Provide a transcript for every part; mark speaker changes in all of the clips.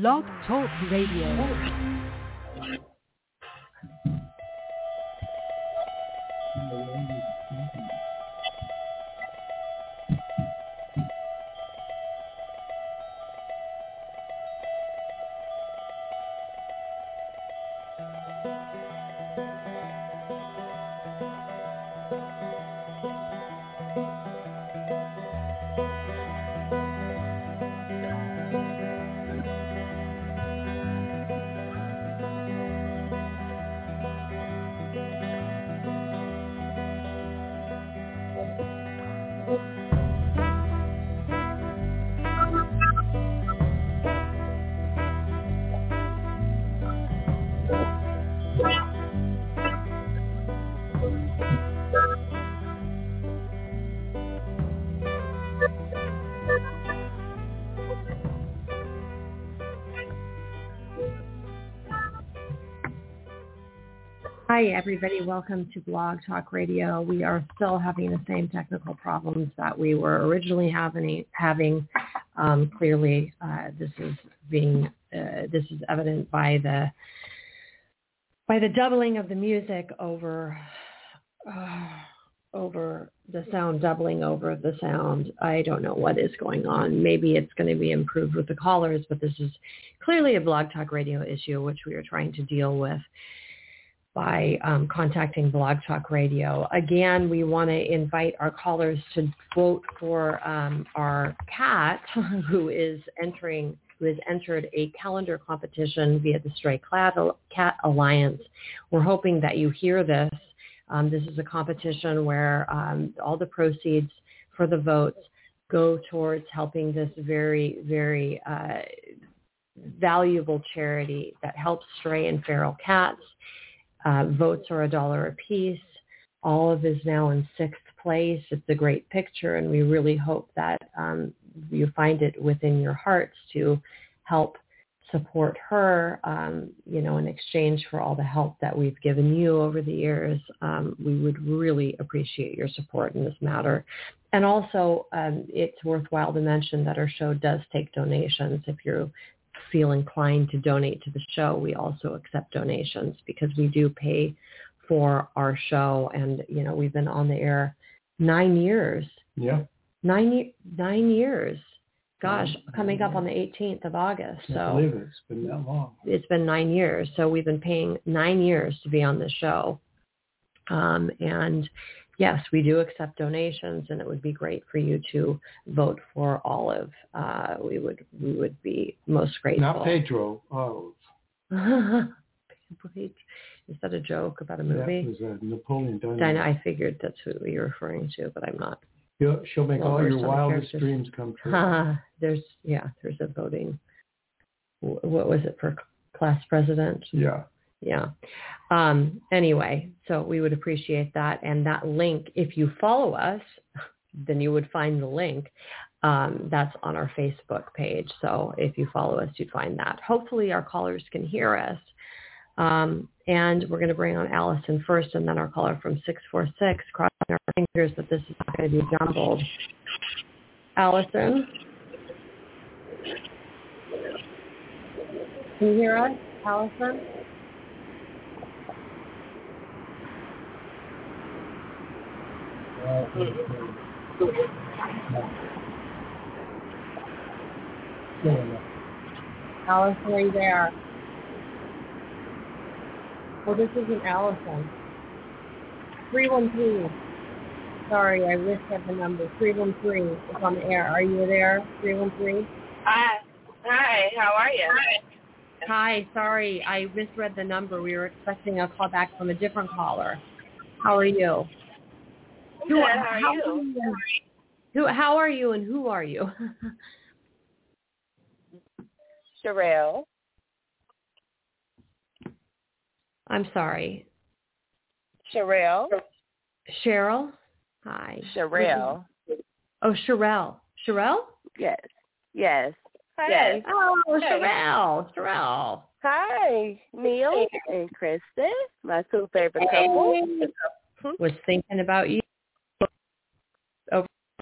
Speaker 1: Blog Talk Radio.
Speaker 2: Hi, everybody. Welcome to Blog Talk Radio. We are still having the same technical problems that we were originally having. Having um, clearly, uh, this is being uh, this is evident by the by the doubling of the music over uh, over the sound doubling over the sound. I don't know what is going on. Maybe it's going to be improved with the callers, but this is clearly a Blog Talk Radio issue, which we are trying to deal with by um, contacting Blog Talk Radio. Again, we want to invite our callers to vote for um, our cat who is entering who has entered a calendar competition via the Stray Cat Alliance. We're hoping that you hear this. Um, this is a competition where um, all the proceeds for the votes go towards helping this very, very uh, valuable charity that helps stray and feral cats. Uh, votes are a dollar a apiece. Olive is now in sixth place. It's a great picture, and we really hope that um, you find it within your hearts to help support her, um, you know, in exchange for all the help that we've given you over the years. Um, we would really appreciate your support in this matter. And also, um, it's worthwhile to mention that our show does take donations. If you feel inclined to donate to the show, we also accept donations because we do pay for our show. And, you know, we've been on the air nine years.
Speaker 3: Yeah.
Speaker 2: Nine, nine years. Gosh, coming up on the 18th of August.
Speaker 3: I
Speaker 2: So
Speaker 3: believe it. It's been that long.
Speaker 2: it's been nine years. So we've been paying nine years to be on the show. Um, and yes, we do accept donations, and it would be great for you to vote for Olive. Uh, we would we would be most grateful.
Speaker 3: Not Pedro. Oh,
Speaker 2: Is that a joke about a movie?
Speaker 3: that
Speaker 2: movie?
Speaker 3: was a Napoleon Dynamite.
Speaker 2: Dinah, I figured that's who you're referring to, but I'm not.
Speaker 3: She'll, she'll make
Speaker 2: Well,
Speaker 3: all your wildest
Speaker 2: characters.
Speaker 3: dreams come true.
Speaker 2: there's yeah, there's a voting. What was it for class president?
Speaker 3: yeah.
Speaker 2: Yeah. Um, anyway, so we would appreciate that. And that link, if you follow us, then you would find the link. Um, that's on our Facebook page. So if you follow us, you'd find that. Hopefully our callers can hear us. Um, and we're going to bring on Allison first and then our caller from 646, crossing our fingers that this is not going to be jumbled. Allison? Can you hear us, Allison? Allison, are you there? Well, this isn't Allison. 313. Sorry, I misread the number. 313 is on the air. Are you there? 313?
Speaker 4: Hi. Hi. How are you?
Speaker 2: Hi. Hi, sorry, I misread the number. We were expecting a call back from a different caller. How are you?
Speaker 4: Good. How are you?
Speaker 2: Who? How are you, and who are you?
Speaker 4: Sherelle.
Speaker 2: I'm sorry,
Speaker 4: Sherelle.
Speaker 2: Cheryl. Hi,
Speaker 4: Sherelle.
Speaker 2: Oh, Sherelle. Sherelle?
Speaker 4: Yes. Yes. Hi.
Speaker 2: Yes. Oh,
Speaker 4: Hey.
Speaker 2: Sherelle. Sherelle.
Speaker 4: Hi, Neil and Kristin, my two favorite couple. Hmm?
Speaker 2: Was thinking about you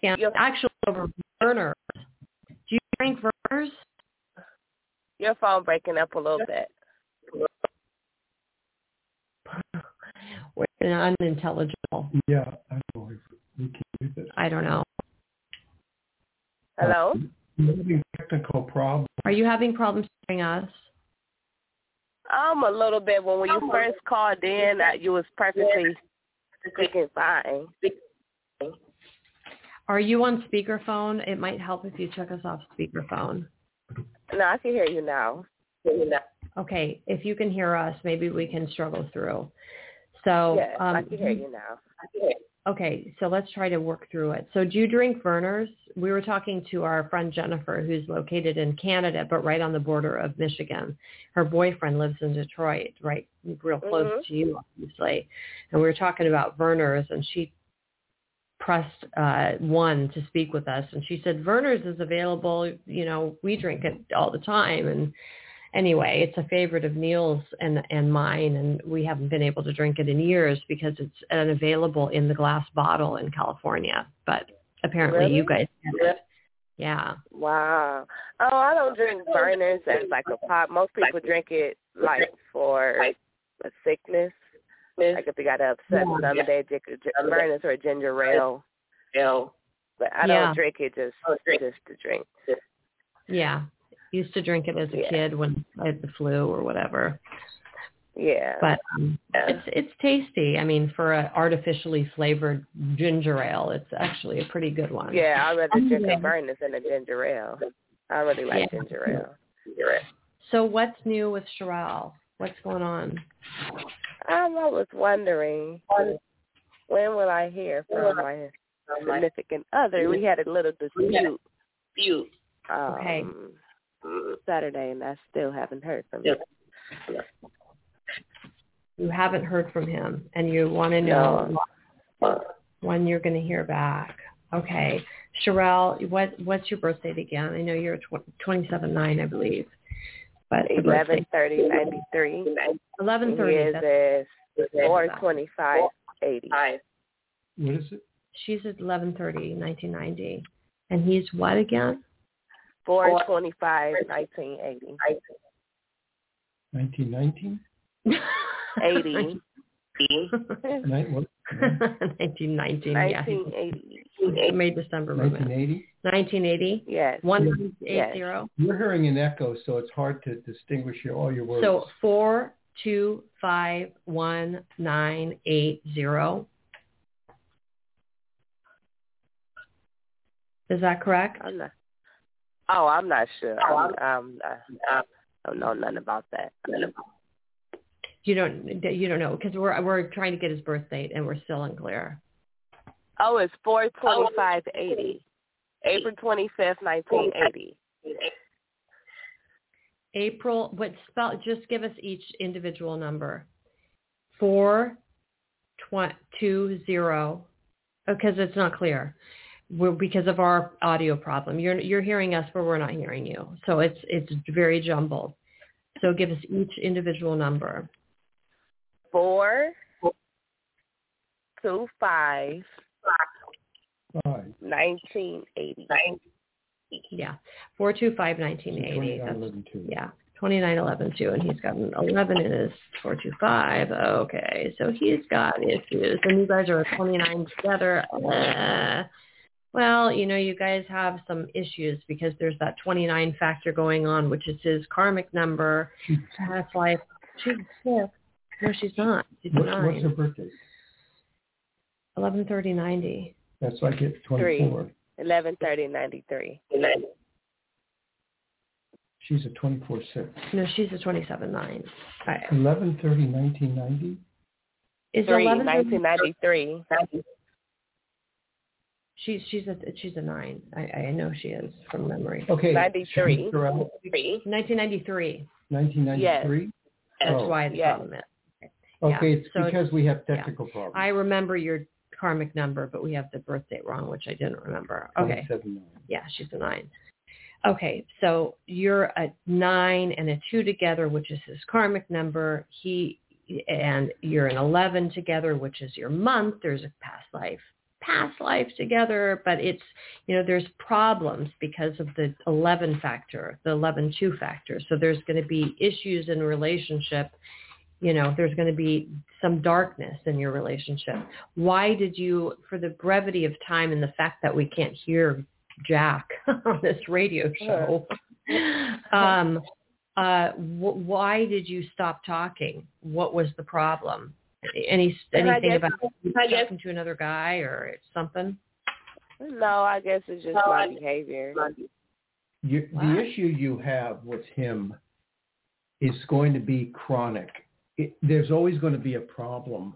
Speaker 2: over
Speaker 4: Yep.
Speaker 2: actually over Vernors. Do you drink Vernors?
Speaker 4: Your phone breaking up a little bit.
Speaker 2: We're unintelligible.
Speaker 3: Yeah, I don't know if we can do this.
Speaker 2: I don't know.
Speaker 4: Hello?
Speaker 3: I'm having technical problems.
Speaker 2: Are you having problems hearing us?
Speaker 4: Um, a little bit. When, when you first called in, uh, you was perfectly speaking fine.
Speaker 2: Are you on speakerphone? It might help if you took us off speakerphone.
Speaker 4: No, I can hear you now.
Speaker 2: Okay, if you can hear us, maybe we can struggle through. So,
Speaker 4: yes,
Speaker 2: um,
Speaker 4: I can hear you now.
Speaker 2: okay, so let's try to work through it. So do you drink Vernors? We were talking to our friend Jennifer, who's located in Canada, but right on the border of Michigan. Her boyfriend lives in Detroit, right, real close
Speaker 4: Mhm.
Speaker 2: to you, obviously. And we were talking about Vernors, and she pressed uh, one to speak with us, and she said Vernors is available. You know, we drink it all the time, and anyway, it's a favorite of Neil's and and mine, and we haven't been able to drink it in years because it's unavailable in the glass bottle in California. But apparently, you guys get it. Yeah.
Speaker 4: Wow. Oh, I don't drink Vernors as like a pop. Most people drink it like for a sickness. Like if they got an upset
Speaker 2: Yeah.
Speaker 4: stomach, they drink a Vernors or a ginger ale. ale. But I don't drink it just just to drink.
Speaker 2: Yeah. Used to drink it as a
Speaker 4: Yeah.
Speaker 2: kid when I had the flu or whatever.
Speaker 4: Yeah.
Speaker 2: But um, it's it's tasty. I mean, for a artificially flavored ginger ale, it's actually a pretty good one.
Speaker 4: yeah, I'd rather drink
Speaker 2: Yeah.
Speaker 4: a Vernors than a ginger ale. I really like
Speaker 2: Yeah.
Speaker 4: ginger ale.
Speaker 2: So what's new with Sherelle? What's going on?
Speaker 4: Um, I was wondering when will I hear from my significant other? We had a little dispute. Um,
Speaker 2: Okay.
Speaker 4: Saturday, and I still haven't heard from him.
Speaker 2: You haven't heard from him, and you want to know when you're going to hear back. Okay, Sherelle, what what's your birth date again? I know you're tw- 27 nine, I believe, but the birth
Speaker 4: Eleven
Speaker 2: date
Speaker 4: thirty ninety three.
Speaker 2: 11:30.
Speaker 4: He
Speaker 2: that's-
Speaker 4: is four twenty five eighty.
Speaker 3: What is it?
Speaker 2: She's at 11:30, 1990, and he's what again?
Speaker 4: Four twenty five nineteen eighty.
Speaker 3: 1919?
Speaker 4: Eighty.
Speaker 3: Nine, what?
Speaker 2: 1919, yeah.
Speaker 4: Nineteen eighty.
Speaker 2: May December
Speaker 3: 1980?
Speaker 2: 1980.
Speaker 4: Yes.
Speaker 2: 1980.
Speaker 3: You're hearing an echo, so it's hard to distinguish your, all your words.
Speaker 2: So four two five one nine eight zero. Is that correct?
Speaker 4: I'm not Oh, I'm not sure. I'm, um, I don't know nothing about that.
Speaker 2: You don't you don't know because we're we're trying to get his birth date and we're still unclear.
Speaker 4: Oh, it's four twenty five eighty. April twenty fifth, nineteen eighty.
Speaker 2: April, what spell? Just give us each individual number. Four, tw- two, zero, because it's not clear. We're, because of our audio problem. You're you're hearing us, but we're not hearing you. So it's it's very jumbled. So give us each individual number.
Speaker 4: Four two five 1980.
Speaker 2: Yeah,
Speaker 3: 425 1980.
Speaker 2: Yeah, 2911 too, and he's got an 11 in his 425. Okay, so he's got issues, and you guys are a 29 together. Uh, well, you know, you guys have some issues because there's that 29 factor going on, which is his karmic number. Past life, she's six. No, she's not. She's
Speaker 3: what, nine. What's her birthday?
Speaker 2: 113090.
Speaker 3: That's why I get 24.
Speaker 4: 113093.
Speaker 3: She's a 24-6.
Speaker 2: No, she's a 27-9. Right.
Speaker 3: 1130-1990?
Speaker 2: Is
Speaker 4: 3, 11,
Speaker 2: She's she's a she's a nine. I, I know she is from memory.
Speaker 3: Okay,
Speaker 4: ninety
Speaker 3: three.
Speaker 2: Nineteen
Speaker 3: ninety three. Nineteen ninety three. Oh.
Speaker 2: That's
Speaker 3: oh.
Speaker 2: why the
Speaker 4: yes.
Speaker 2: problem is.
Speaker 3: Okay,
Speaker 2: yeah.
Speaker 3: it's
Speaker 2: so
Speaker 3: because it's, we have technical yeah. problems.
Speaker 2: I remember your karmic number, but we have the birth date wrong, which I didn't remember. Okay.
Speaker 3: 27,
Speaker 2: Yeah, she's a nine. Okay, so you're a nine and a two together, which is his karmic number. He and you're an eleven together, which is your month. There's a past life past life together, but it's, you know, there's problems because of the 11 factor, the 11-2 factor. So there's going to be issues in relationship. You know, there's going to be some darkness in your relationship. Why did you, for the brevity of time and the fact that we can't hear Jack on this radio show, um, uh, wh- why did you stop talking? What was the problem? Any anything
Speaker 4: guess,
Speaker 2: about
Speaker 4: I guess,
Speaker 2: talking to another guy or something?
Speaker 4: No, I guess it's just my behavior.
Speaker 3: You,
Speaker 2: Wow.
Speaker 3: The issue you have with him is going to be chronic. It, there's always going to be a problem.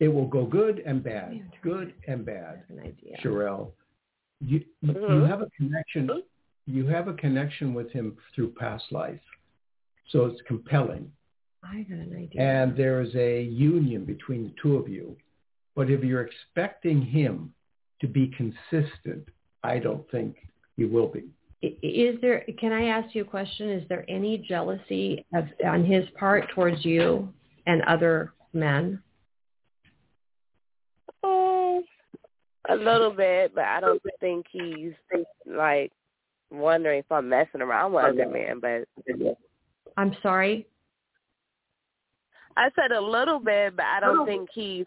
Speaker 3: It will go good and bad, good and bad.
Speaker 2: have an idea.
Speaker 3: Sherelle, you you
Speaker 4: Mhm.
Speaker 3: have a connection. You have a connection with him through past life, so it's compelling.
Speaker 2: I got an idea.
Speaker 3: and there is a union between the two of you. But if you're expecting him to be consistent, I don't think he will be.
Speaker 2: Is there? Can I ask you a question? Is there any jealousy of, on his part towards you and other men?
Speaker 4: Um, a little bit, but I don't think he's like wondering if I'm messing around with other men. But
Speaker 2: I'm sorry.
Speaker 4: I said a little bit, but I don't think he's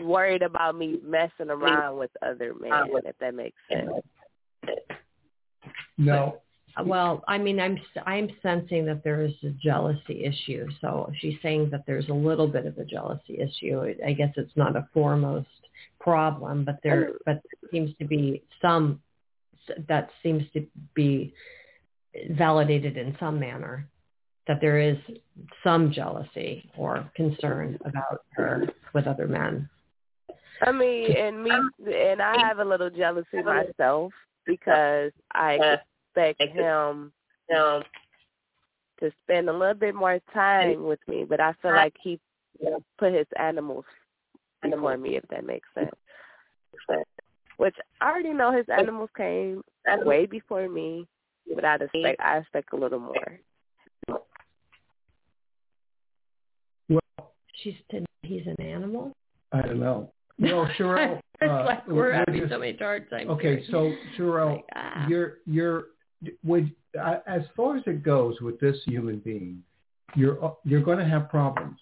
Speaker 4: worried about me messing around with other men. If that makes sense.
Speaker 3: No, uh,
Speaker 2: Well, I mean, I'm I'm sensing that there is a jealousy issue. So she's saying that there's a little bit of a jealousy issue. I guess it's not a foremost problem, but there oh. but there seems to be some that seems to be validated in some manner that there is some jealousy or concern about her with other men.
Speaker 4: I mean, and me, and I have a little jealousy myself because I expect him um, to spend a little bit more time with me, but I feel like he put his animals before me, if that makes sense. Which I already know his animals came way before me, but I expect I expect a little more.
Speaker 3: well,
Speaker 2: She's he's an animal.
Speaker 3: I don't know. Well, Sherelle,
Speaker 2: it's
Speaker 3: uh,
Speaker 2: like we're
Speaker 3: we're
Speaker 2: having
Speaker 3: just-
Speaker 2: so many hard times.
Speaker 3: okay, so Sherelle,
Speaker 2: Like, ah.
Speaker 3: you're you're with uh, as far as it goes with this human being, you're you're going to have problems.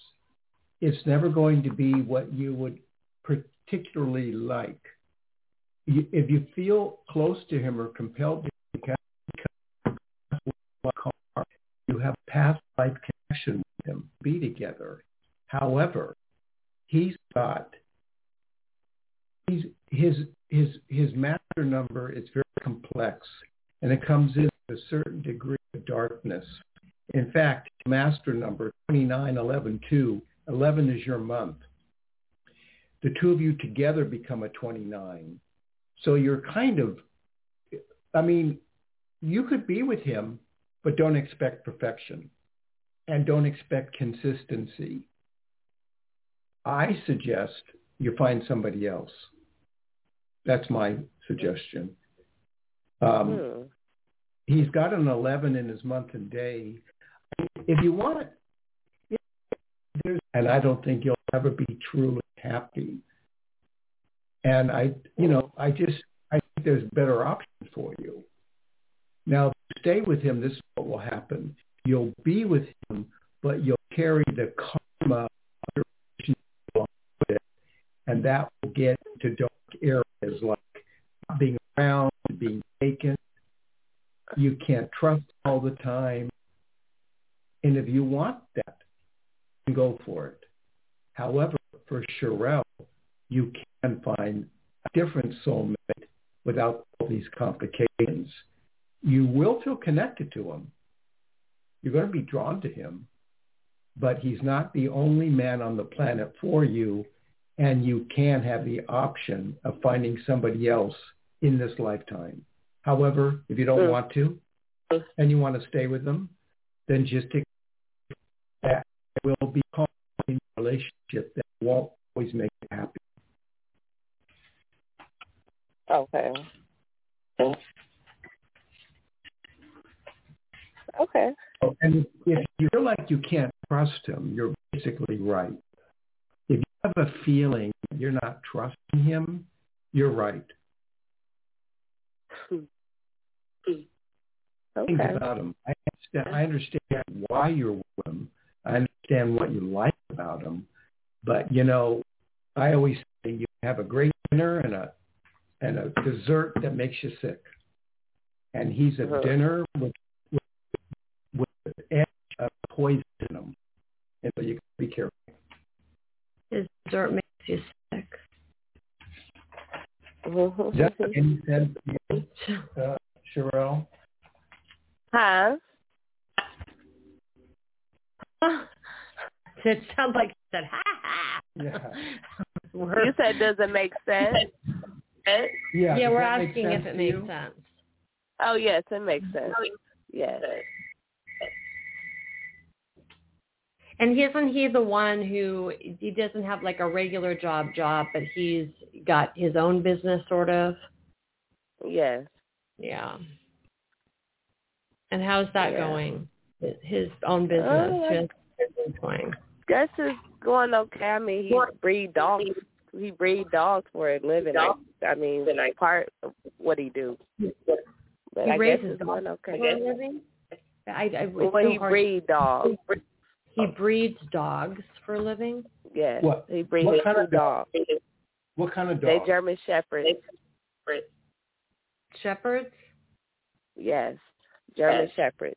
Speaker 3: It's never going to be what you would particularly like. You, if you feel close to him or compelled to become you have past life connection with him, be together. However, he's got his his his master number is very complex and it comes in with a certain degree of darkness. In fact, master number 29112, 11 is your month. The two of you together become a 29. So you're kind of, I mean, you could be with him, but don't expect perfection and don't expect consistency. I suggest you find somebody else. That's my suggestion. Um,
Speaker 4: Hmm.
Speaker 3: he's got an 11 in his month and day. If you want it, there's, and I don't think you'll ever be truly happy. And I, you know, I just, I think there's better options for you. Now, if you stay with him, this is what will happen. You'll be with him, but you'll carry the karma of your relationship with it, and that will get to dark areas like being around, being vacant, you can't trust all the time. And if you want that, then go for it. However, for Sherelle, you can find a different soulmate without all these complications. You will feel connected to him. You're going to be drawn to him, but he's not the only man on the planet for you, and you can have the option of finding somebody else in this lifetime. However, if you don't
Speaker 4: Mm.
Speaker 3: want to and you want to stay with them, then just take that will be a relationship that won't always make you happy.
Speaker 4: Okay. Okay.
Speaker 3: And if you feel like you can't trust him, you're basically right. Have a feeling you're not trusting him, you're right.
Speaker 4: Okay.
Speaker 3: Things about him. I understand, I understand why you're with him. I understand what you like about him. But you know, I always say you have a great dinner and a and a dessert that makes you sick. And he's a
Speaker 4: Uh-huh.
Speaker 3: dinner with with, with an edge of poison in him. And so you gotta be careful.
Speaker 2: His dessert makes you sick.
Speaker 3: Is that what you said, uh, Sherelle?
Speaker 4: huh?
Speaker 2: it sounds like you said, ha ha.
Speaker 3: Yeah.
Speaker 4: You said does it make sense?
Speaker 3: Yeah,
Speaker 2: yeah, we're asking if it makes sense.
Speaker 4: Oh yes, it makes sense. Yes.
Speaker 2: And isn't he the one who he doesn't have like a regular job job, but he's got his own business sort of?
Speaker 4: Yes.
Speaker 2: Yeah. And how's that
Speaker 4: Yeah.
Speaker 2: going? His own uh, business.
Speaker 4: Oh,
Speaker 2: his business going.
Speaker 4: Guess it's going okay. I mean, he breed dogs. He breed dogs for a living. I, I mean, the night part of what he do. But
Speaker 2: He
Speaker 4: I guess it's going
Speaker 2: dogs
Speaker 4: okay.
Speaker 2: for a living? I, I,
Speaker 4: Well,
Speaker 2: so
Speaker 4: he breed dogs.
Speaker 2: He oh. breeds dogs for a living.
Speaker 4: Yes.
Speaker 3: What-
Speaker 4: He breeds
Speaker 3: what kind
Speaker 4: two
Speaker 3: of dog?
Speaker 4: dogs.
Speaker 3: What kind of
Speaker 4: dogs?
Speaker 3: They?
Speaker 4: German shepherds.
Speaker 2: Shepherds.
Speaker 4: Yes. German shepherds.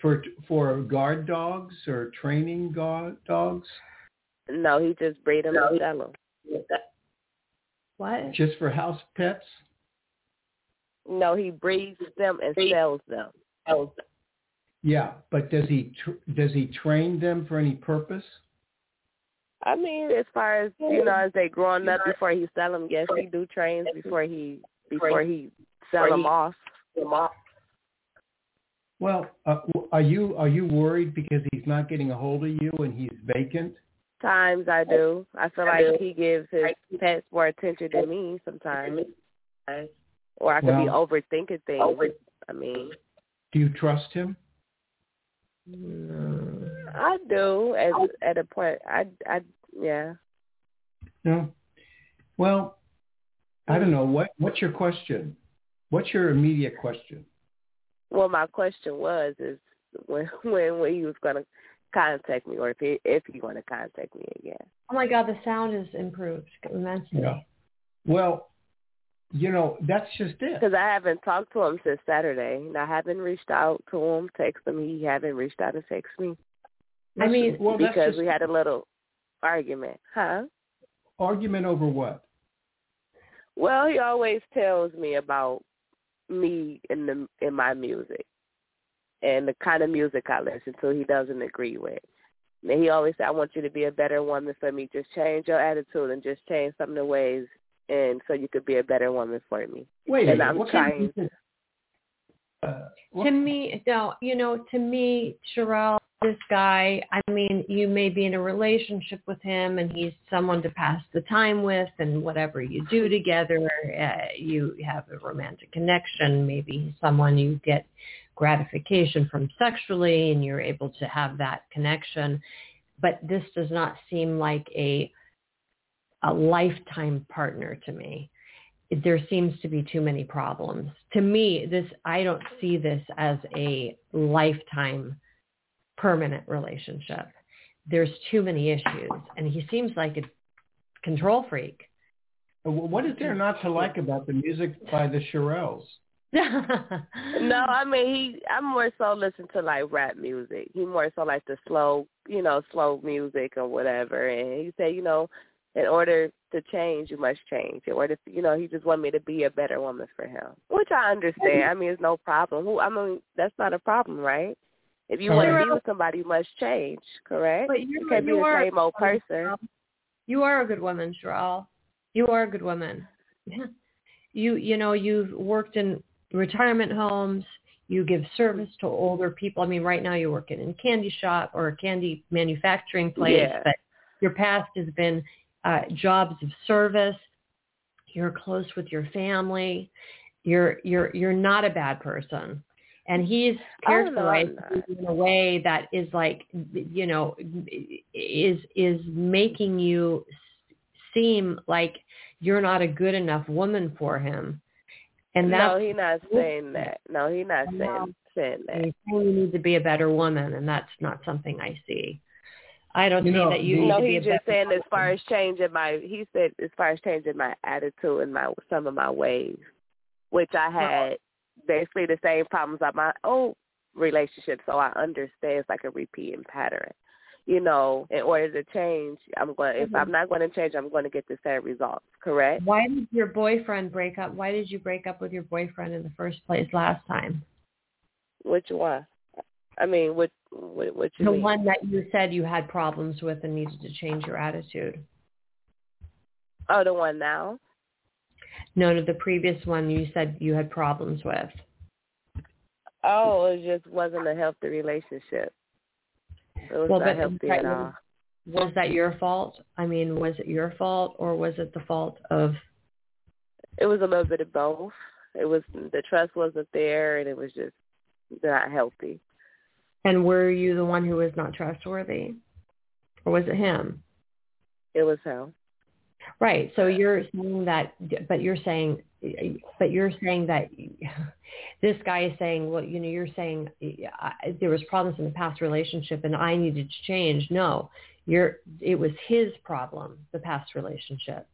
Speaker 3: For for guard dogs or training guard dogs?
Speaker 4: No, he just breed them and sell them.
Speaker 2: What?
Speaker 3: Just for house pets?
Speaker 4: No, he breeds them and sells them.
Speaker 3: Yeah, but does he tr- does he train them for any purpose?
Speaker 4: I mean, as far as you know, as they growing up before he sell them, yes, he do trains before he before he sell them off.
Speaker 3: Well, uh, are you are you worried because he's not getting a hold of you and he's vacant?
Speaker 4: Times I do. I feel like he gives his pets more attention than me sometimes, or I could be overthinking things. I mean,
Speaker 3: Do you trust him?
Speaker 2: No.
Speaker 4: I do at oh. at a point. I I yeah.
Speaker 3: No. Well, I don't know. What what's your question? What's your immediate question?
Speaker 4: Well, my question was is when when when he was gonna contact me, or if he if he gonna contact me again.
Speaker 2: Oh my God, the sound is improved immensely.
Speaker 3: Well, you know, that's just it.
Speaker 4: Because I haven't talked to him since Saturday, and I haven't reached out to him, text him. He haven't reached out to text me
Speaker 2: I mean,
Speaker 3: well,
Speaker 4: because
Speaker 3: just
Speaker 4: we had a little argument, huh?
Speaker 3: argument over what?
Speaker 4: Well, he always tells me about me in the in my music and the kind of music I listen to. He doesn't agree with. And he always said, "I want you to be a better woman for me. Just change your attitude and just change some of the ways, and so you could be a better woman for me."
Speaker 3: Wait
Speaker 4: And. I'm
Speaker 3: what kind of
Speaker 4: trying-
Speaker 3: music- uh, what-
Speaker 2: to me, no, you know, to me, Sherelle, this guy, I mean, you may be in a relationship with him and he's someone to pass the time with and whatever you do together, uh, you have a romantic connection, maybe he's someone you get gratification from sexually and you're able to have that connection. But this does not seem like a a lifetime partner to me there seems to be too many problems. To me, this I don't see this as a lifetime permanent relationship. There's too many issues and he seems like a control freak.
Speaker 3: what is there not to like about the music by the Shirelles?
Speaker 4: No, I mean he. I'm more so listen to like rap music. He more so like the slow, you know, slow music or whatever. And he said, you know, in order to change, you must change. In order, to, you know, he just want me to be a better woman for him, which I understand. Mm-hmm. I mean, it's no problem. Who? I mean, that's not a problem, right? If you want to be with somebody, you must change, correct?
Speaker 2: But you,
Speaker 4: can't be
Speaker 2: you
Speaker 4: the same old person.
Speaker 2: You are a good woman, Sheryl. You are a good woman. You you know you've worked in retirement homes. You give service to older people. I mean, right now you're working in a candy shop or a candy manufacturing place,
Speaker 4: Yeah.
Speaker 2: but your past has been uh, jobs of service. You're close with your family. You're you're you're not a bad person, and he's characterized in a way that is like you know is is making you seem like you're not a good enough woman for him. And that's,
Speaker 4: no, he's not saying that. No, he's not saying saying that.
Speaker 2: He's saying you need to be a better woman, and that's not something I see. I don't
Speaker 3: You
Speaker 2: see
Speaker 3: know,
Speaker 2: that you
Speaker 3: the-
Speaker 2: need
Speaker 4: No,
Speaker 2: to be a
Speaker 4: he's just
Speaker 2: better
Speaker 4: saying as far
Speaker 2: woman.
Speaker 4: as changing my. He said as far as changing my attitude and my some of my ways, which I had basically the same problems on my old relationship. So I understand it's like a repeating pattern. You know, in order to change, I'm going. If
Speaker 2: Mm-hmm.
Speaker 4: I'm not going to change, I'm going to get the same results. Correct?
Speaker 2: Why did your boyfriend break up? Why did you break up with your boyfriend in the first place last time?
Speaker 4: Which one? I mean, what what, what you
Speaker 2: The
Speaker 4: mean?
Speaker 2: one that you said you had problems with and needed to change your attitude.
Speaker 4: Oh, the one now.
Speaker 2: No, no, the previous one you said you had problems with.
Speaker 4: Oh, it just wasn't a healthy relationship. It was
Speaker 2: Well,
Speaker 4: not healthy at all.
Speaker 2: Was that your fault? I mean, was it your fault or was it the fault of
Speaker 4: It was a little bit of both. It was the trust wasn't there, and it was just not healthy.
Speaker 2: And were you the one who was not trustworthy? Or was it him?
Speaker 4: It was him.
Speaker 2: Right. So you're saying that but you're saying but you're saying that this guy is saying, well, you know, you're saying I, there was problems in the past relationship and I needed to change. No, you're it was his problem, the past relationship.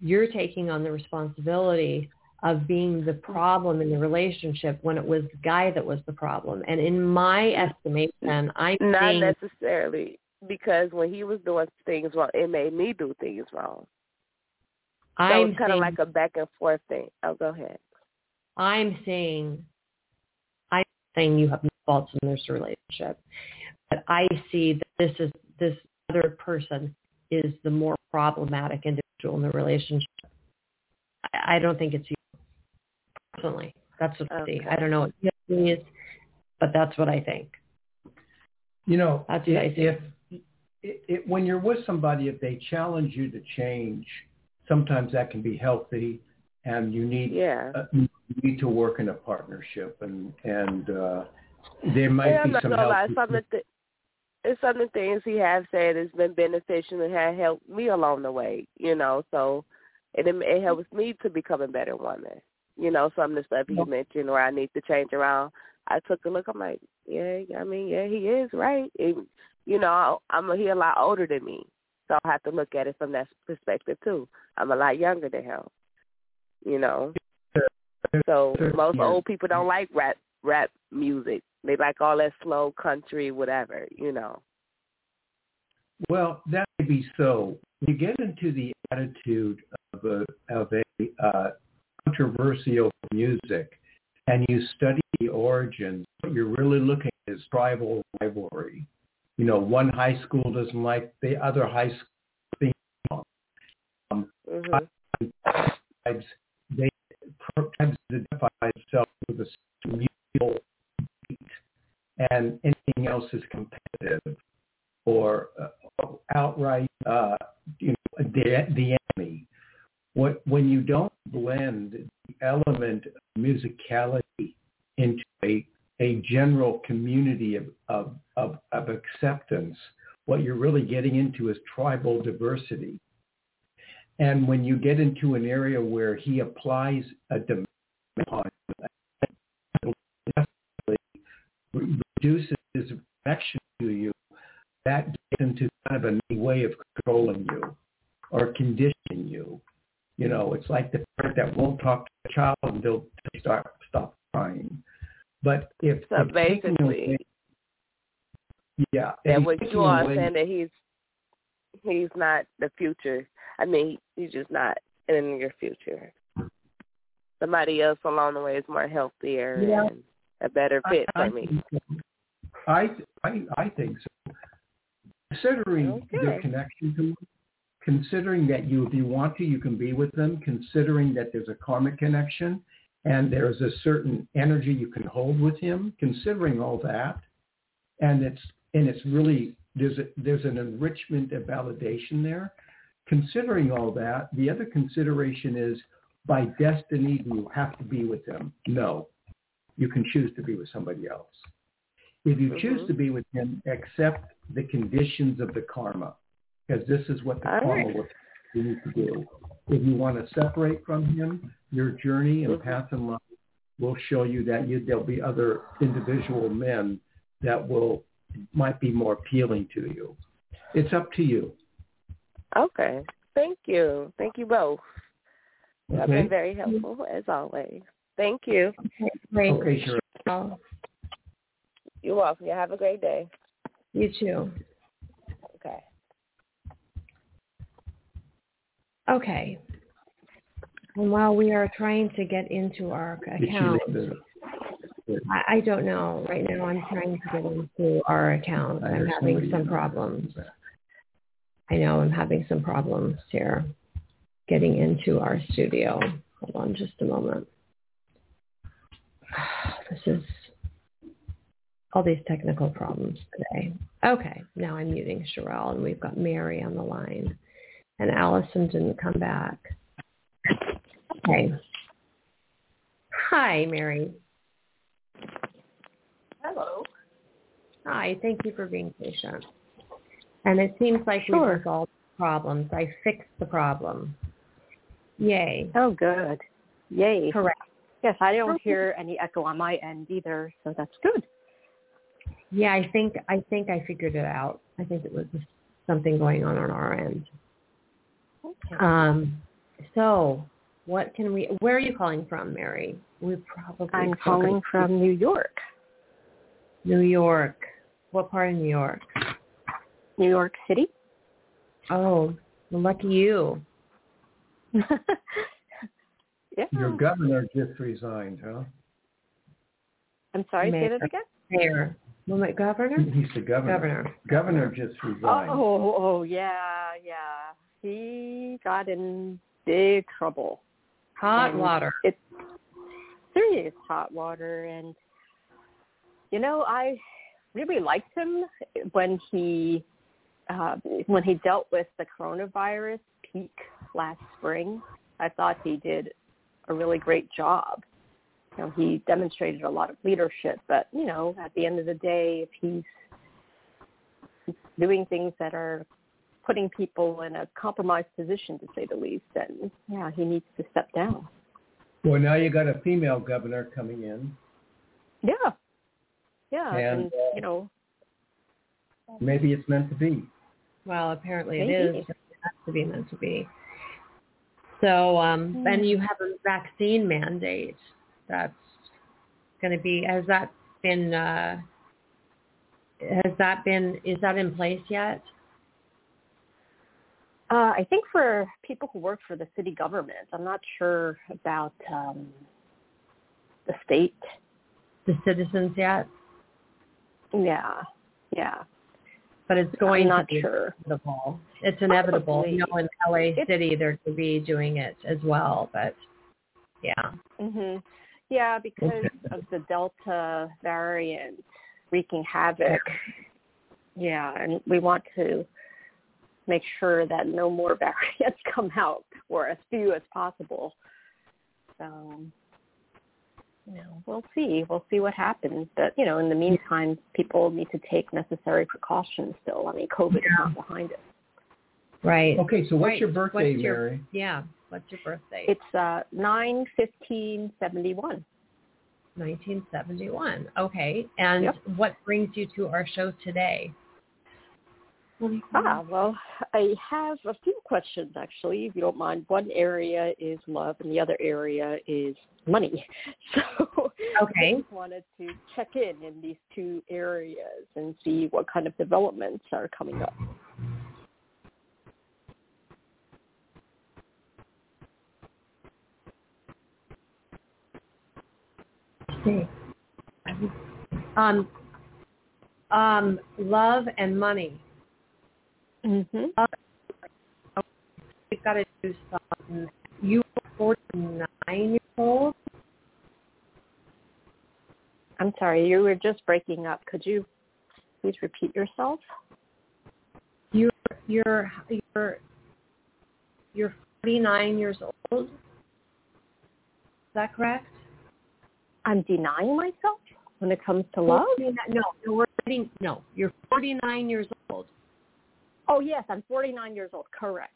Speaker 2: You're taking on the responsibility of being the problem in the relationship when it was the guy that was the problem. And in my estimation, I'm
Speaker 4: Not
Speaker 2: saying
Speaker 4: necessarily because when he was doing things wrong, it made me do things wrong. So
Speaker 2: I'm
Speaker 4: it's kind of like a back and forth thing. Oh, go ahead.
Speaker 2: I'm saying, I'm saying you have no faults in this relationship, but I see that this is this other person is the more problematic individual in the relationship. I, I don't think it's you personally. That's what I see. I don't know what you is, but that's what I think.
Speaker 3: You know,
Speaker 2: That's what I
Speaker 3: if, if it, it, when you're with somebody, if they challenge you to change, sometimes that can be healthy, and you need
Speaker 4: Yeah.
Speaker 3: uh, you need to work in a partnership, and and uh, there might
Speaker 4: Yeah, I'm
Speaker 3: be
Speaker 4: not
Speaker 3: some
Speaker 4: gonna lie.
Speaker 3: healthy.
Speaker 4: Some of the it's some of the things he has said has been beneficial and have helped me along the way. You know, so it it helps me to become a better woman. You know, some of the stuff he mentioned or I need to change around. I took a look. I'm like, yeah, I mean, yeah, he is right. And, you know, I'm a, he a lot older than me, so I have to look at it from that perspective too. I'm a lot younger than him. You know, so most old people don't like rap rap music. They like all that slow country, whatever. You know.
Speaker 3: Well, that may be so. You get into the attitude of a, of a uh, controversial music and you study the origins, what you're really looking at is tribal rivalry. You know, one high school doesn't like the other high school theme song. Um,
Speaker 4: hmm
Speaker 3: tribes, they tribes identify themselves with a musical beat, and anything else is competitive or uh, outright, uh, you know, the, the enemy. When you don't blend the element of musicality into a, a general community of, of, of, of acceptance, what you're really getting into is tribal diversity. And when you get into an area where he applies a demand on you, reduces his connection to you, that gets into kind of a new way of controlling you or conditioning it's like the parent that won't talk to a child until they start stop crying. But if,
Speaker 4: So
Speaker 3: if
Speaker 4: basically,
Speaker 3: away- yeah,
Speaker 4: that what you are
Speaker 3: away-
Speaker 4: saying that he's he's not the future. I mean, he's just not in your future. Somebody else along the way is more healthier
Speaker 2: Yeah.
Speaker 4: and a better fit
Speaker 3: I,
Speaker 4: for me.
Speaker 3: I, I, I think so. Considering
Speaker 4: Okay.
Speaker 3: your connection to considering that you, if you want to, you can be with them, considering that there's a karmic connection and there's a certain energy you can hold with him, considering all that, and it's and it's really there's a, there's an enrichment and validation there. Considering all that, the other consideration is by destiny do you have to be with them? No, you can choose to be with somebody else. If you choose
Speaker 4: Mhm.
Speaker 3: to be with him, accept the conditions of the karma, because this is what the
Speaker 4: All
Speaker 3: karma
Speaker 4: right.
Speaker 3: will you need to do. If you want to separate from him, your journey and mm-hmm. path in life will show you that you, there'll be other individual men that will might be more appealing to you. It's up to you.
Speaker 4: Okay. Thank you. Thank you both. That's
Speaker 3: Okay.
Speaker 4: been very helpful as always. Thank you.
Speaker 2: Okay, great.
Speaker 3: Okay, sure.
Speaker 2: Well,
Speaker 4: You're welcome. You have a great day.
Speaker 2: you too.
Speaker 4: Okay.
Speaker 2: Okay. And while we are trying to get into our account, I, I don't know. Right now I'm trying to get into our account. I'm having some problems. I know I'm having some problems here getting into our studio. Hold on just a moment. This is all these technical problems today. Okay, now I'm muting Sherelle and we've got Mary on the line. And Allison didn't come back. Okay. Hi, Mary.
Speaker 1: Hello.
Speaker 2: Hi, thank you for being patient. And it seems like
Speaker 1: Sure.
Speaker 2: we've resolved problems. I fixed the problem. Yay.
Speaker 1: Oh, good. Yay.
Speaker 2: Correct.
Speaker 1: Yes, I don't hear any echo on my end either, so that's good.
Speaker 2: Yeah, I think I think I figured it out. I think it was something going on on our end.
Speaker 1: Okay.
Speaker 2: Um, so what can we? Where are you calling from, Mary? We probably
Speaker 1: I'm
Speaker 2: spoken-
Speaker 1: calling from New York.
Speaker 2: New York. What part of New York?
Speaker 1: New York City.
Speaker 2: Oh, well, lucky you.
Speaker 1: yeah.
Speaker 3: Your governor just resigned, huh?
Speaker 1: I'm sorry, say that again?
Speaker 2: Mayor. Well, my governor.
Speaker 3: He's the governor.
Speaker 2: Governor.
Speaker 3: Governor just resigned.
Speaker 1: Oh, oh, yeah, yeah. He got in big trouble.
Speaker 2: Hot
Speaker 1: And
Speaker 2: water.
Speaker 1: It's serious hot water, and you know, I really liked him when he uh, when he dealt with the coronavirus peak last spring. I thought he did a really great job. You know, he demonstrated a lot of leadership, but you know, at the end of the day, if he's doing things that are putting people in a compromised position, to say the least, then yeah, he needs to step down.
Speaker 3: Well, now you got a female governor coming in.
Speaker 1: Yeah. Yeah.
Speaker 3: And,
Speaker 1: And,
Speaker 3: uh,
Speaker 1: you know,
Speaker 3: Maybe it's meant to be.
Speaker 2: Well, apparently it
Speaker 1: Maybe.
Speaker 2: is. It has to be meant to be. So, um, and you have a vaccine mandate that's going to be. Has that been? Uh, has that been? Is that in place yet?
Speaker 1: Uh, I think for people who work for the city government, I'm not sure about um, the state.
Speaker 2: The citizens yet?
Speaker 1: Yeah. Yeah.
Speaker 2: But it's going
Speaker 1: I'm not
Speaker 2: to be
Speaker 1: sure.
Speaker 2: inevitable. It's inevitable. You know, in LA City, they're to be doing it as well. But yeah,
Speaker 1: Mhm. Yeah, because of the Delta variant wreaking havoc. Yeah, and we want to make sure that no more variants come out or as few as possible. So, you know, we'll see. We'll see what happens. But, you know, in the meantime, people need to take necessary precautions still. I mean, COVID is not behind us.
Speaker 2: right.
Speaker 3: Okay, so what's
Speaker 2: Right.
Speaker 3: your birthday,
Speaker 2: What's your-
Speaker 3: Mary?
Speaker 2: Yeah. What's your birthday?
Speaker 1: It's uh, 9 15 71.
Speaker 2: 1971. Okay. And
Speaker 1: Yep.
Speaker 2: what brings you to our show today?
Speaker 1: Ah, well, I have a few questions actually, if you don't mind. One area is love, and the other area is money. So
Speaker 2: Okay.
Speaker 1: I just wanted to check in in these two areas and see what kind of developments are coming up.
Speaker 2: See. Um, um, love and money.
Speaker 1: Mm-hmm.
Speaker 2: We've got to do something. You are 49 years old.
Speaker 1: I'm sorry, you were just breaking up. Could you please repeat yourself?
Speaker 2: You're you're you're you're 49 years old. Is that correct?
Speaker 1: I'm denying myself when it comes to love.
Speaker 2: No, no, we're getting, no. You're 49 years old.
Speaker 1: Oh, yes, I'm 49 years old. Correct.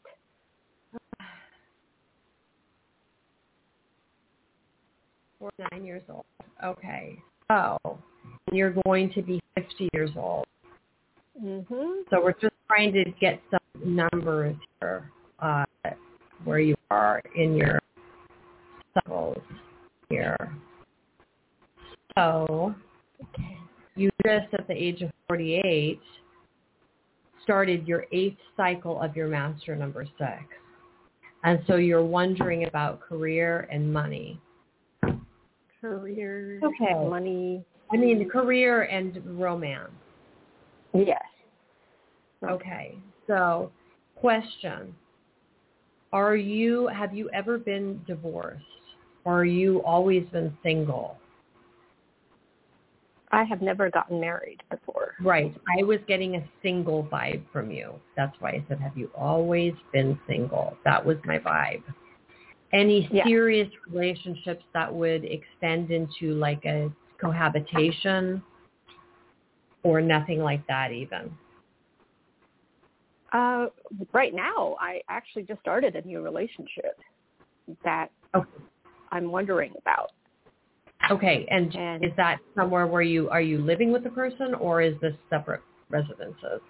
Speaker 2: Forty-nine years old. Okay. So you're going to be 50 years old.
Speaker 1: Mhm.
Speaker 2: So we're just trying to get some numbers here, uh, where you are in your cycles here. So you just at the age of 48 started your eighth cycle of your master number six. And so you're wondering about career and money.
Speaker 1: Career,
Speaker 2: Okay.
Speaker 1: money.
Speaker 2: I mean, career and romance.
Speaker 1: Yes.
Speaker 2: Okay. So, question. Are you have you ever been divorced or are you always been single?
Speaker 1: I have never gotten married before.
Speaker 2: Right. I was getting a single vibe from you. That's why I said have you always been single? That was my vibe. Any
Speaker 1: Yeah.
Speaker 2: serious relationships that would extend into like a cohabitation or nothing like that even?
Speaker 1: Uh, right now, I actually just started a new relationship that
Speaker 2: Okay.
Speaker 1: I'm wondering about.
Speaker 2: Okay, and,
Speaker 1: And-
Speaker 2: is that somewhere where you are you living with the person or is this separate residences?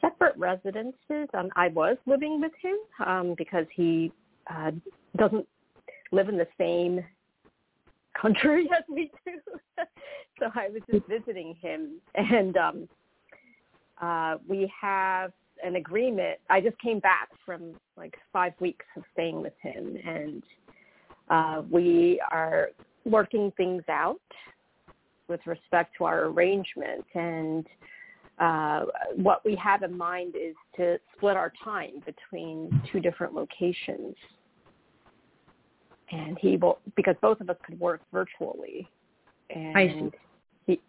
Speaker 1: Separate residences. Um, I was living with him um, because he uh, doesn't live in the same country as we do. so I was just visiting him, and um, uh, we have an agreement. I just came back from like five weeks of staying with him, and uh, we are working things out with respect to our arrangement. And uh, what we have in mind is to split our time between two different locations. And he will, because both of us could work virtually. And
Speaker 2: I see.
Speaker 1: He,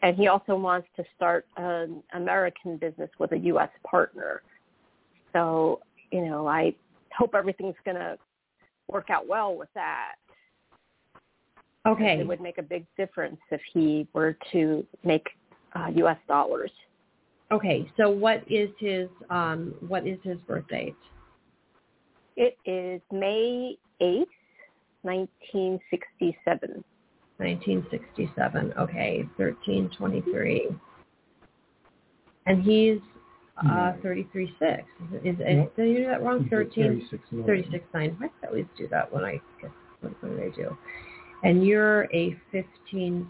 Speaker 1: and he also wants to start an American business with a U.S. partner. So, you know, I hope everything's going to work out well with that.
Speaker 2: Okay.
Speaker 1: It would make a big difference if he were to make uh, U.S. dollars.
Speaker 2: Okay. So what is his um what is his birth date?
Speaker 1: It is May 8th, 1967.
Speaker 2: 1967. Okay, 1323. And he's uh
Speaker 3: No.
Speaker 2: 33 6. Is, is,
Speaker 3: Nope.
Speaker 2: did I do that wrong?
Speaker 3: You did
Speaker 2: 13
Speaker 3: 36 million.
Speaker 2: 36 9. Why do I always do that when I what, what did I do? And you're a 15.6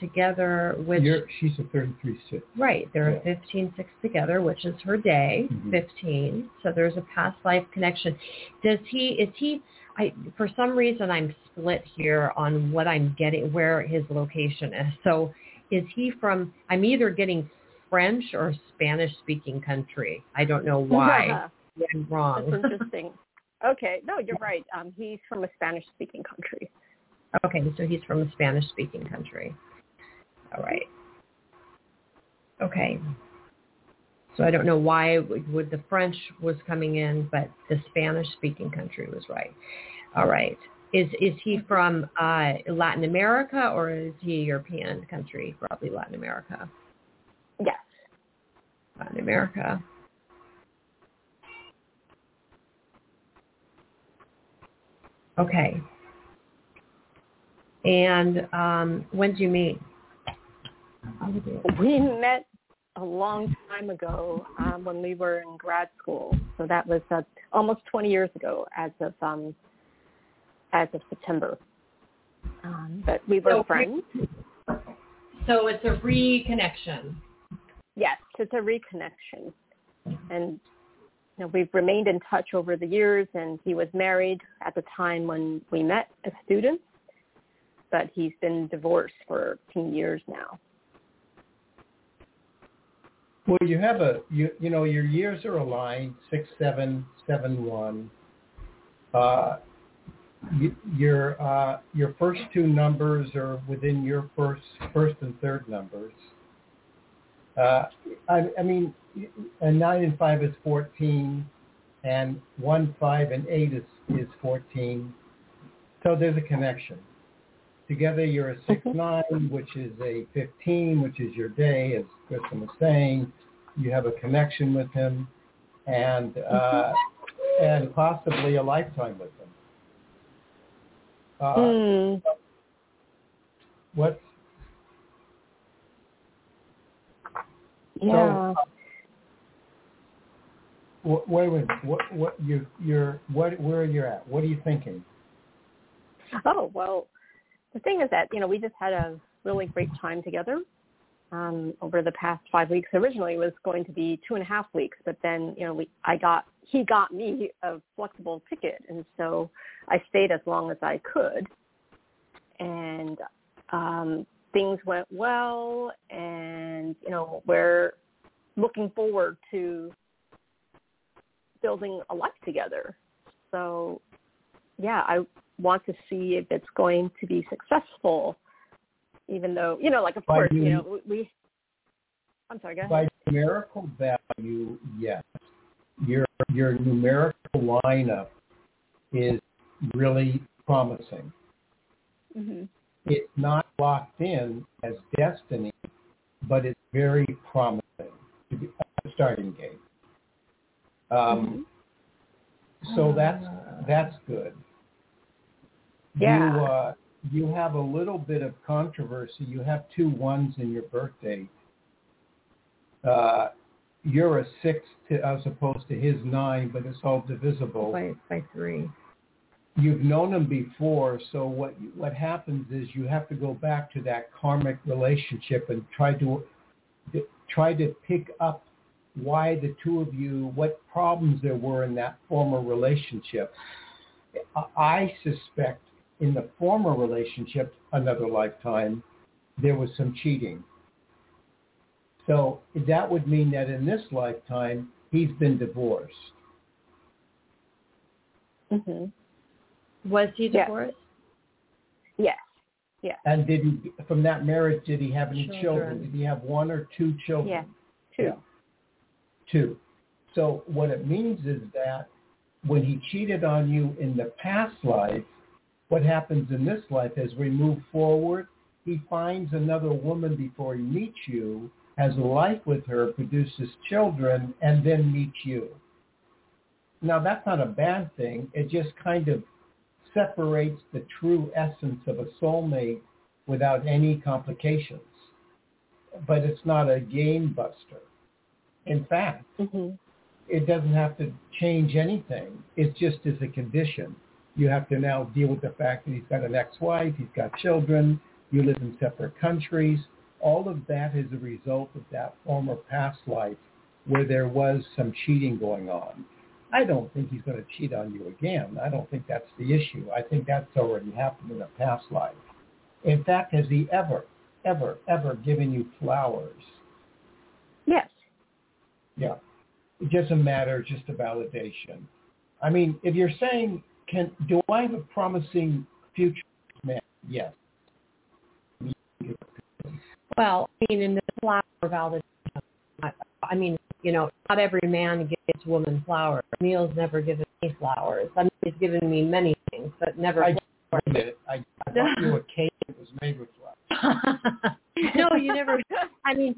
Speaker 2: together, which
Speaker 3: You're, she's a 33 6.
Speaker 2: Right. They're
Speaker 3: Yeah.
Speaker 2: a 15 6 together, which is her day,
Speaker 3: Mhm.
Speaker 2: 15. So there's a past life connection. Does he, is he, I, for some reason I'm split here on what I'm getting, where his location is. So is he from, I'm either getting French or Spanish speaking country. I don't know why. I'm wrong.
Speaker 1: That's interesting. okay, no, you're right. Um, he's from a Spanish-speaking country.
Speaker 2: Okay, so he's from a Spanish-speaking country. All right. Okay. So I don't know why would, the French was coming in, but the Spanish-speaking country was right. All right. Is is he from uh, Latin America or is he a European country? Probably Latin America.
Speaker 1: Yes.
Speaker 2: Latin America. Okay. And um, when did you meet?
Speaker 1: We met a long time ago um, when we were in grad school. So that was uh, almost 20 years ago as of um, as of September. Um, but we were
Speaker 2: So-
Speaker 1: friends.
Speaker 2: So it's a reconnection.
Speaker 1: Yes, it's a reconnection. And you know, we've remained in touch over the years and he was married at the time when we met as students, but he's been divorced for 10 years now.
Speaker 3: Well, you have a, you, you know, your years are aligned, six, seven, seven, one. Uh, you, your, uh, your first two numbers are within your first, first and third numbers. Uh, I, I mean, a nine and five is 14 and one, five and eight is, is 14. So there's a connection. Together you're a six, nine, which is a 15, which is your day, as Kristin was saying. You have a connection with him and, uh, and possibly a lifetime with him. Uh,
Speaker 1: Mm.
Speaker 3: What?
Speaker 1: Yeah.
Speaker 3: Wait, wait, wait. What? What? You, you're. What? Where are you're at? What are you thinking?
Speaker 1: Oh well, the thing is that you know we just had a really great time together um, over the past five weeks. Originally, it was going to be two and a half weeks, but then you know we I got he got me a flexible ticket, and so I stayed as long as I could, and um, things went well, and you know we're looking forward to building a life together. So yeah, I want to see if it's going to be successful, even though, you know, like of
Speaker 3: By
Speaker 1: course,
Speaker 3: you-
Speaker 1: you know, we, I'm sorry, go ahead.
Speaker 3: By numerical value, yes. Your your numerical lineup is really promising.
Speaker 1: hmm
Speaker 3: It's not locked in as destiny, but it's very promising to be a starting gate. Um, So that's that's good.
Speaker 1: Yeah.
Speaker 3: You uh, you have a little bit of controversy. You have two ones in your birthday. Uh, you're a six to, as opposed to his nine, but it's all divisible.
Speaker 2: by by three.
Speaker 3: You've known him before, so what what happens is you have to go back to that karmic relationship and try to try to pick up why the two of you, what problems there were in that former relationship. I- suspect in the former relationship, another lifetime, there was some cheating. So that would mean that in this lifetime, he's been divorced.
Speaker 1: hmm
Speaker 2: Was he divorced?
Speaker 1: Yes. Yes.
Speaker 3: And did he, from that marriage, did he have any children?
Speaker 2: Children.
Speaker 3: Did he have one or two children?
Speaker 1: Yeah. Two.
Speaker 3: Yeah. Two. So what it means is that when he cheated on you in the past life, what happens in this life as we move forward, he finds another woman before he meets you, has a life with her, produces children, and then meets you. Now that's not a bad thing. It just kind of separates the true essence of a soulmate without any complications. But it's not a game buster. In fact,
Speaker 1: hmm
Speaker 3: it doesn't have to change anything. It just is a condition. You have to now deal with the fact that he's got an ex-wife, he's got children, you live in separate countries. All of that is a result of that former past life where there was some cheating going on. I don't think he's going to cheat on you again. I don't think that's the issue. I think that's already happened in a past life. In fact, has he ever, ever, ever given you flowers?
Speaker 1: Yes.
Speaker 3: Yeah. It doesn't matter, just a validation. I mean, if you're saying, can do I have a promising future man? Yes.
Speaker 2: Well, I mean, in the flower validation, I- I mean, you know, not every man gives woman flowers. Neil's never given me flowers. I mean, he's given me many things, but never
Speaker 3: I
Speaker 2: flowers.
Speaker 3: admit it. I, I bought you a cake that was made with flowers.
Speaker 2: no, you never. I mean,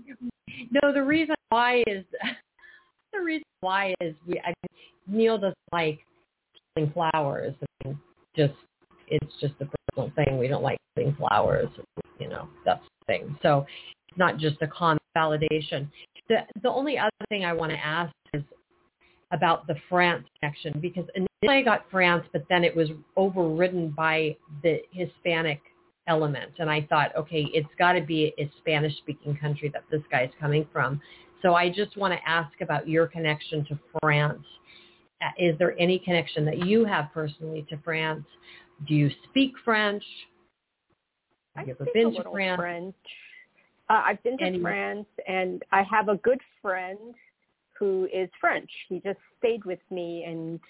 Speaker 2: no. The reason why is the reason why is we. I, mean, Neil doesn't like killing flowers. I mean, just it's just a personal thing. We don't like killing flowers. You know, that's the thing. So it's not just a common validation. The the only other thing I want to ask is about the France connection because initially I got France, but then it was overridden by the Hispanic element. And I thought, okay, it's got to be a Spanish speaking country that this guy's coming from. So I just want to ask about your connection to France. Uh, Is there any connection that you have personally to France? Do you speak French?
Speaker 1: I
Speaker 2: Have you ever
Speaker 1: speak
Speaker 2: been
Speaker 1: a
Speaker 2: to
Speaker 1: little
Speaker 2: France?
Speaker 1: French. Uh, I've been to
Speaker 2: Any-
Speaker 1: France, and I have a good friend who is French. He just stayed with me, and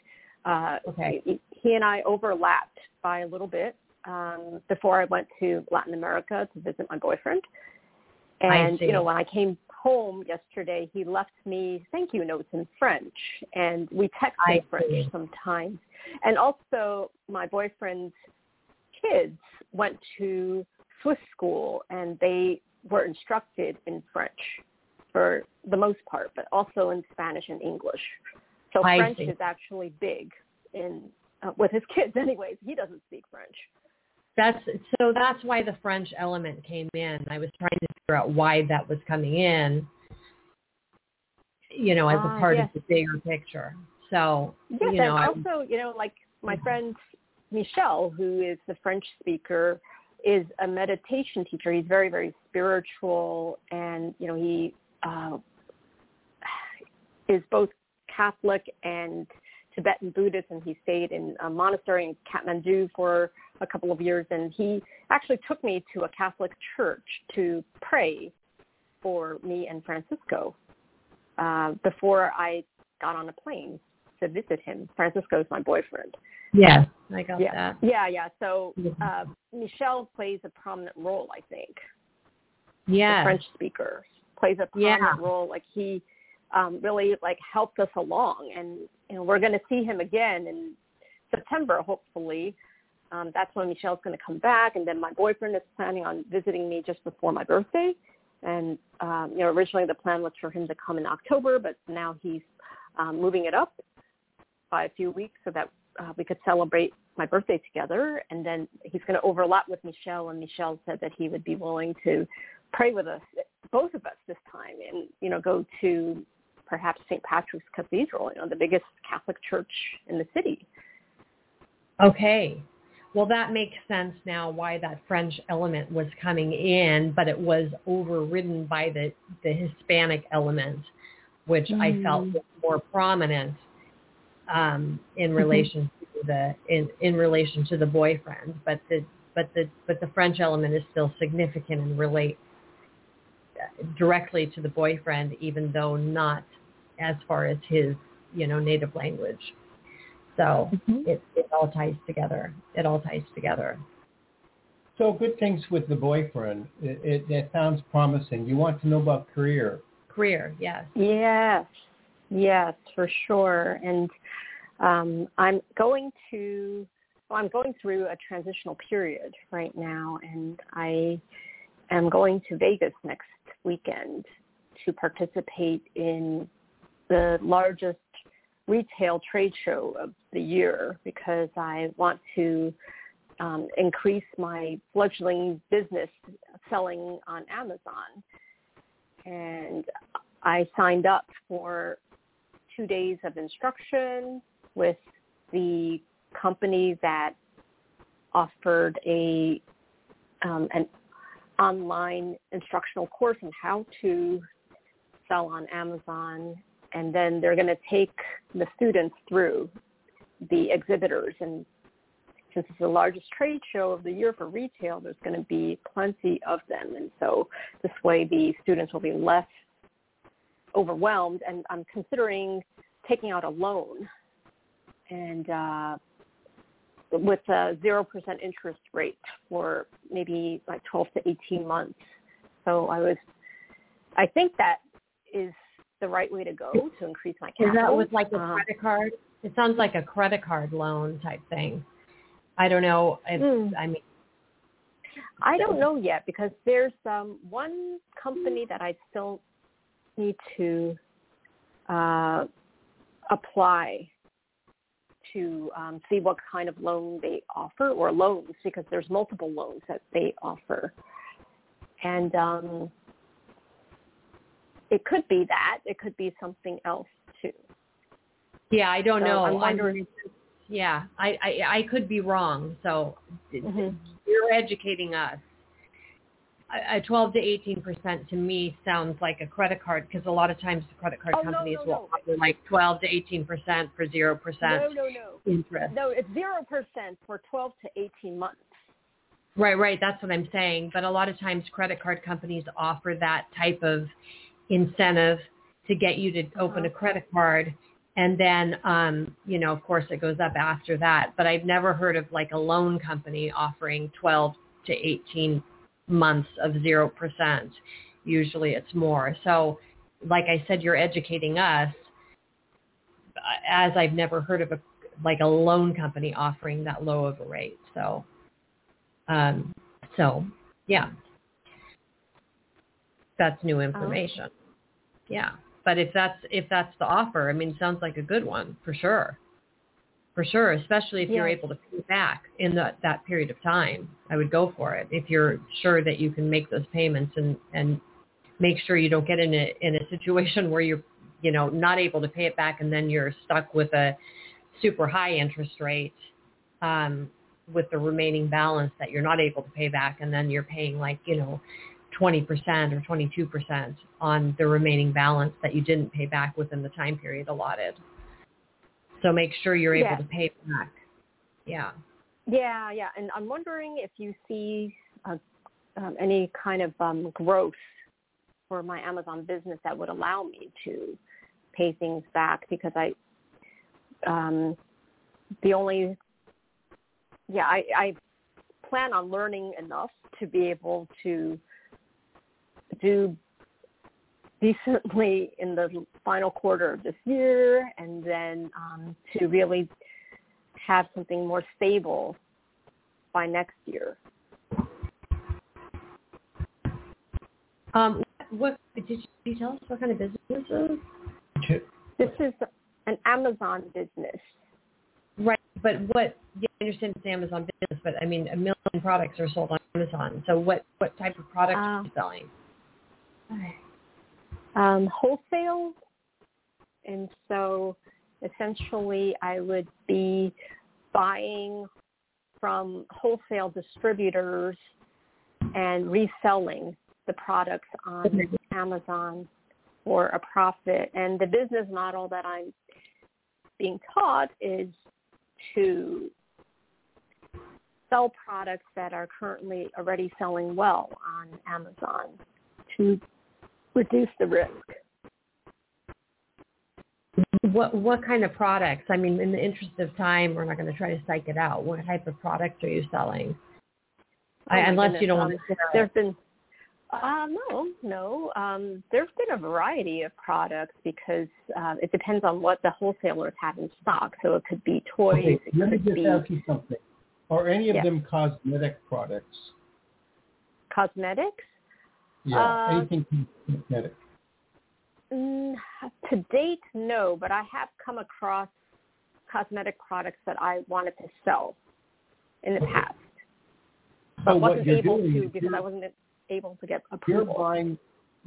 Speaker 1: uh,
Speaker 2: Okay.
Speaker 1: he, he and I overlapped by a little bit um, before I went to Latin America to visit my boyfriend. And you know, when I came home yesterday, he left me thank you notes in French, and we text in French sometimes. And also, my boyfriend's kids went to Swiss school, and they were instructed in French for the most part, but also in Spanish and English. So
Speaker 2: I
Speaker 1: French
Speaker 2: see.
Speaker 1: is actually big in uh, with his kids, anyways. He doesn't speak French.
Speaker 2: that's so that's why the French element came in. I was trying to figure out why that was coming in, you know, as
Speaker 1: Ah,
Speaker 2: a part
Speaker 1: yes.
Speaker 2: of the bigger picture. So,
Speaker 1: Yes,
Speaker 2: you know,
Speaker 1: and also, you know, like my friend Michelle, who is the French speaker, is a meditation teacher. He's very, very spiritual, and you know, he uh, is both Catholic and Tibetan Buddhist, and he stayed in a monastery in Kathmandu for a couple of years. And he actually took me to a Catholic church to pray for me and Francisco uh, before I got on a plane to visit him. Francisco is my boyfriend.
Speaker 2: yes, I got
Speaker 1: Yeah,
Speaker 2: that.
Speaker 1: yeah, yeah. So uh, Michelle plays a prominent role, I think.
Speaker 2: Yeah.
Speaker 1: The French speaker plays a
Speaker 2: Yeah.
Speaker 1: prominent role. Like he um, really like helped us along, and you know we're going to see him again in September, hopefully. Um, that's when Michelle's going to come back, and then my boyfriend is planning on visiting me just before my birthday. And um, you know, originally the plan was for him to come in October, but now he's um, moving it up by a few weeks so that uh, we could celebrate my birthday together. And then he's going to overlap with Michelle, and Michelle said that he would be willing to pray with us, both of us this time, and you know, go to perhaps St. Patrick's Cathedral, you know, the biggest Catholic church in the city.
Speaker 2: Okay. Well, that makes sense now why that French element was coming in, but it was overridden by the, the Hispanic element, which I felt
Speaker 1: Mm.
Speaker 2: was more prominent um, in
Speaker 1: Mhm.
Speaker 2: relation to the in, in relation to the boyfriend. But the but the but the French element is still significant and relate directly to the boyfriend, even though not as far as his you know native language. So it, it all ties together. It all ties together.
Speaker 3: So good things with the boyfriend. It, it, that sounds promising. You want to know about career.
Speaker 2: Career, yes.
Speaker 1: Yes, yes, for sure. And um, I'm going to, well, I'm going through a transitional period right now, and I am going to Vegas next weekend to participate in the largest retail trade show of the year because I want to um, increase my fledgling business selling on Amazon. And I signed up for two days of instruction with the company that offered a um, an online instructional course on how to sell on Amazon, and then they're going to take the students through the exhibitors. And since it's the largest trade show of the year for retail, there's going to be plenty of them, and so this way the students will be less overwhelmed. And I'm considering taking out a loan and uh, with a zero percent interest rate for maybe like 12 to 18 months. So I was, I think that is the right way to go to increase my capital.
Speaker 2: Is that with like a
Speaker 1: Um,
Speaker 2: credit card? It sounds like a credit card loan type thing. I don't know. If,
Speaker 1: Hmm.
Speaker 2: I mean,
Speaker 1: I don't know yet because there's um, one company that I still need to uh, apply to um, see what kind of loan they offer or loans because there's multiple loans that they offer. And um, it could be that. It could be something else too.
Speaker 2: yeah, I don't
Speaker 1: So
Speaker 2: know.
Speaker 1: I'm wondering-
Speaker 2: yeah, I, I I could be wrong. So
Speaker 1: Mhm.
Speaker 2: you're educating us. A a 12 to 18 percent to me sounds like a credit card because a lot of times the credit card
Speaker 1: Oh,
Speaker 2: companies
Speaker 1: no,
Speaker 2: will
Speaker 1: no.
Speaker 2: offer like 12 to 18 percent for zero
Speaker 1: No,
Speaker 2: percent
Speaker 1: no, no.
Speaker 2: interest.
Speaker 1: No, it's zero percent for twelve to eighteen months.
Speaker 2: Right, right. That's what I'm saying. But a lot of times credit card companies offer that type of incentive to get you to open a credit card. And then, um, you know, of course it goes up after that. But I've never heard of like a loan company offering 12 to 18 months of 0%. Usually it's more. So like I said, you're educating us as I've never heard of a, like a loan company offering that low of a rate. So, um, so yeah, that's new information. Yeah. But if that's, if that's the offer, I mean, it sounds like a good one for sure. For sure, especially if
Speaker 1: Yeah.
Speaker 2: you're able to pay back in that that period of time. I would go for it if you're sure that you can make those payments and and make sure you don't get in a in a situation where you're you know not able to pay it back and then you're stuck with a super high interest rate um, with the remaining balance that you're not able to pay back and then you're paying like you know 20% or 22% on the remaining balance that you didn't pay back within the time period allotted. So make sure you're able
Speaker 1: Yeah.
Speaker 2: to pay back. Yeah.
Speaker 1: Yeah, yeah, and I'm wondering if you see uh, um, any kind of um, growth for my Amazon business that would allow me to pay things back because I, um, the only, yeah, I, I plan on learning enough to be able to do decently in the final quarter of this year and then um, to really have something more stable by next year.
Speaker 2: Um, what did you, did you tell us what kind of business this is?
Speaker 1: This is an Amazon business.
Speaker 2: Right, but what? Yeah, I understand it's an Amazon business, but I mean, a million products are sold on Amazon. So what what type of products are you selling?
Speaker 1: Um, wholesale, and so essentially I would be buying from wholesale distributors and reselling the products on Amazon for a profit. And the business model that I'm being taught is to sell products that are currently already selling well on Amazon to reduce the risk.
Speaker 2: What what kind of products? I mean, in the interest of time, we're not going to try to psych it out. What type of products are you selling?
Speaker 1: Oh my
Speaker 2: unless you don't
Speaker 1: um,
Speaker 2: want to.
Speaker 1: There's been uh, no, no. Um, there's been a variety of products because uh, it depends on what the wholesalers have in stock. So it could be toys,
Speaker 3: Okay,
Speaker 1: it
Speaker 3: let me
Speaker 1: could
Speaker 3: just
Speaker 1: be
Speaker 3: ask you something. Are any of
Speaker 1: Yeah.
Speaker 3: them cosmetic products?
Speaker 1: cosmetics.
Speaker 3: Yeah,
Speaker 1: Uh,
Speaker 3: anything cosmetic.
Speaker 1: Mm, to date, no, but I have come across cosmetic products that I wanted to sell in the past,
Speaker 3: So
Speaker 1: but
Speaker 3: what
Speaker 1: wasn't able
Speaker 3: doing
Speaker 1: to because I wasn't able to get
Speaker 3: you're buying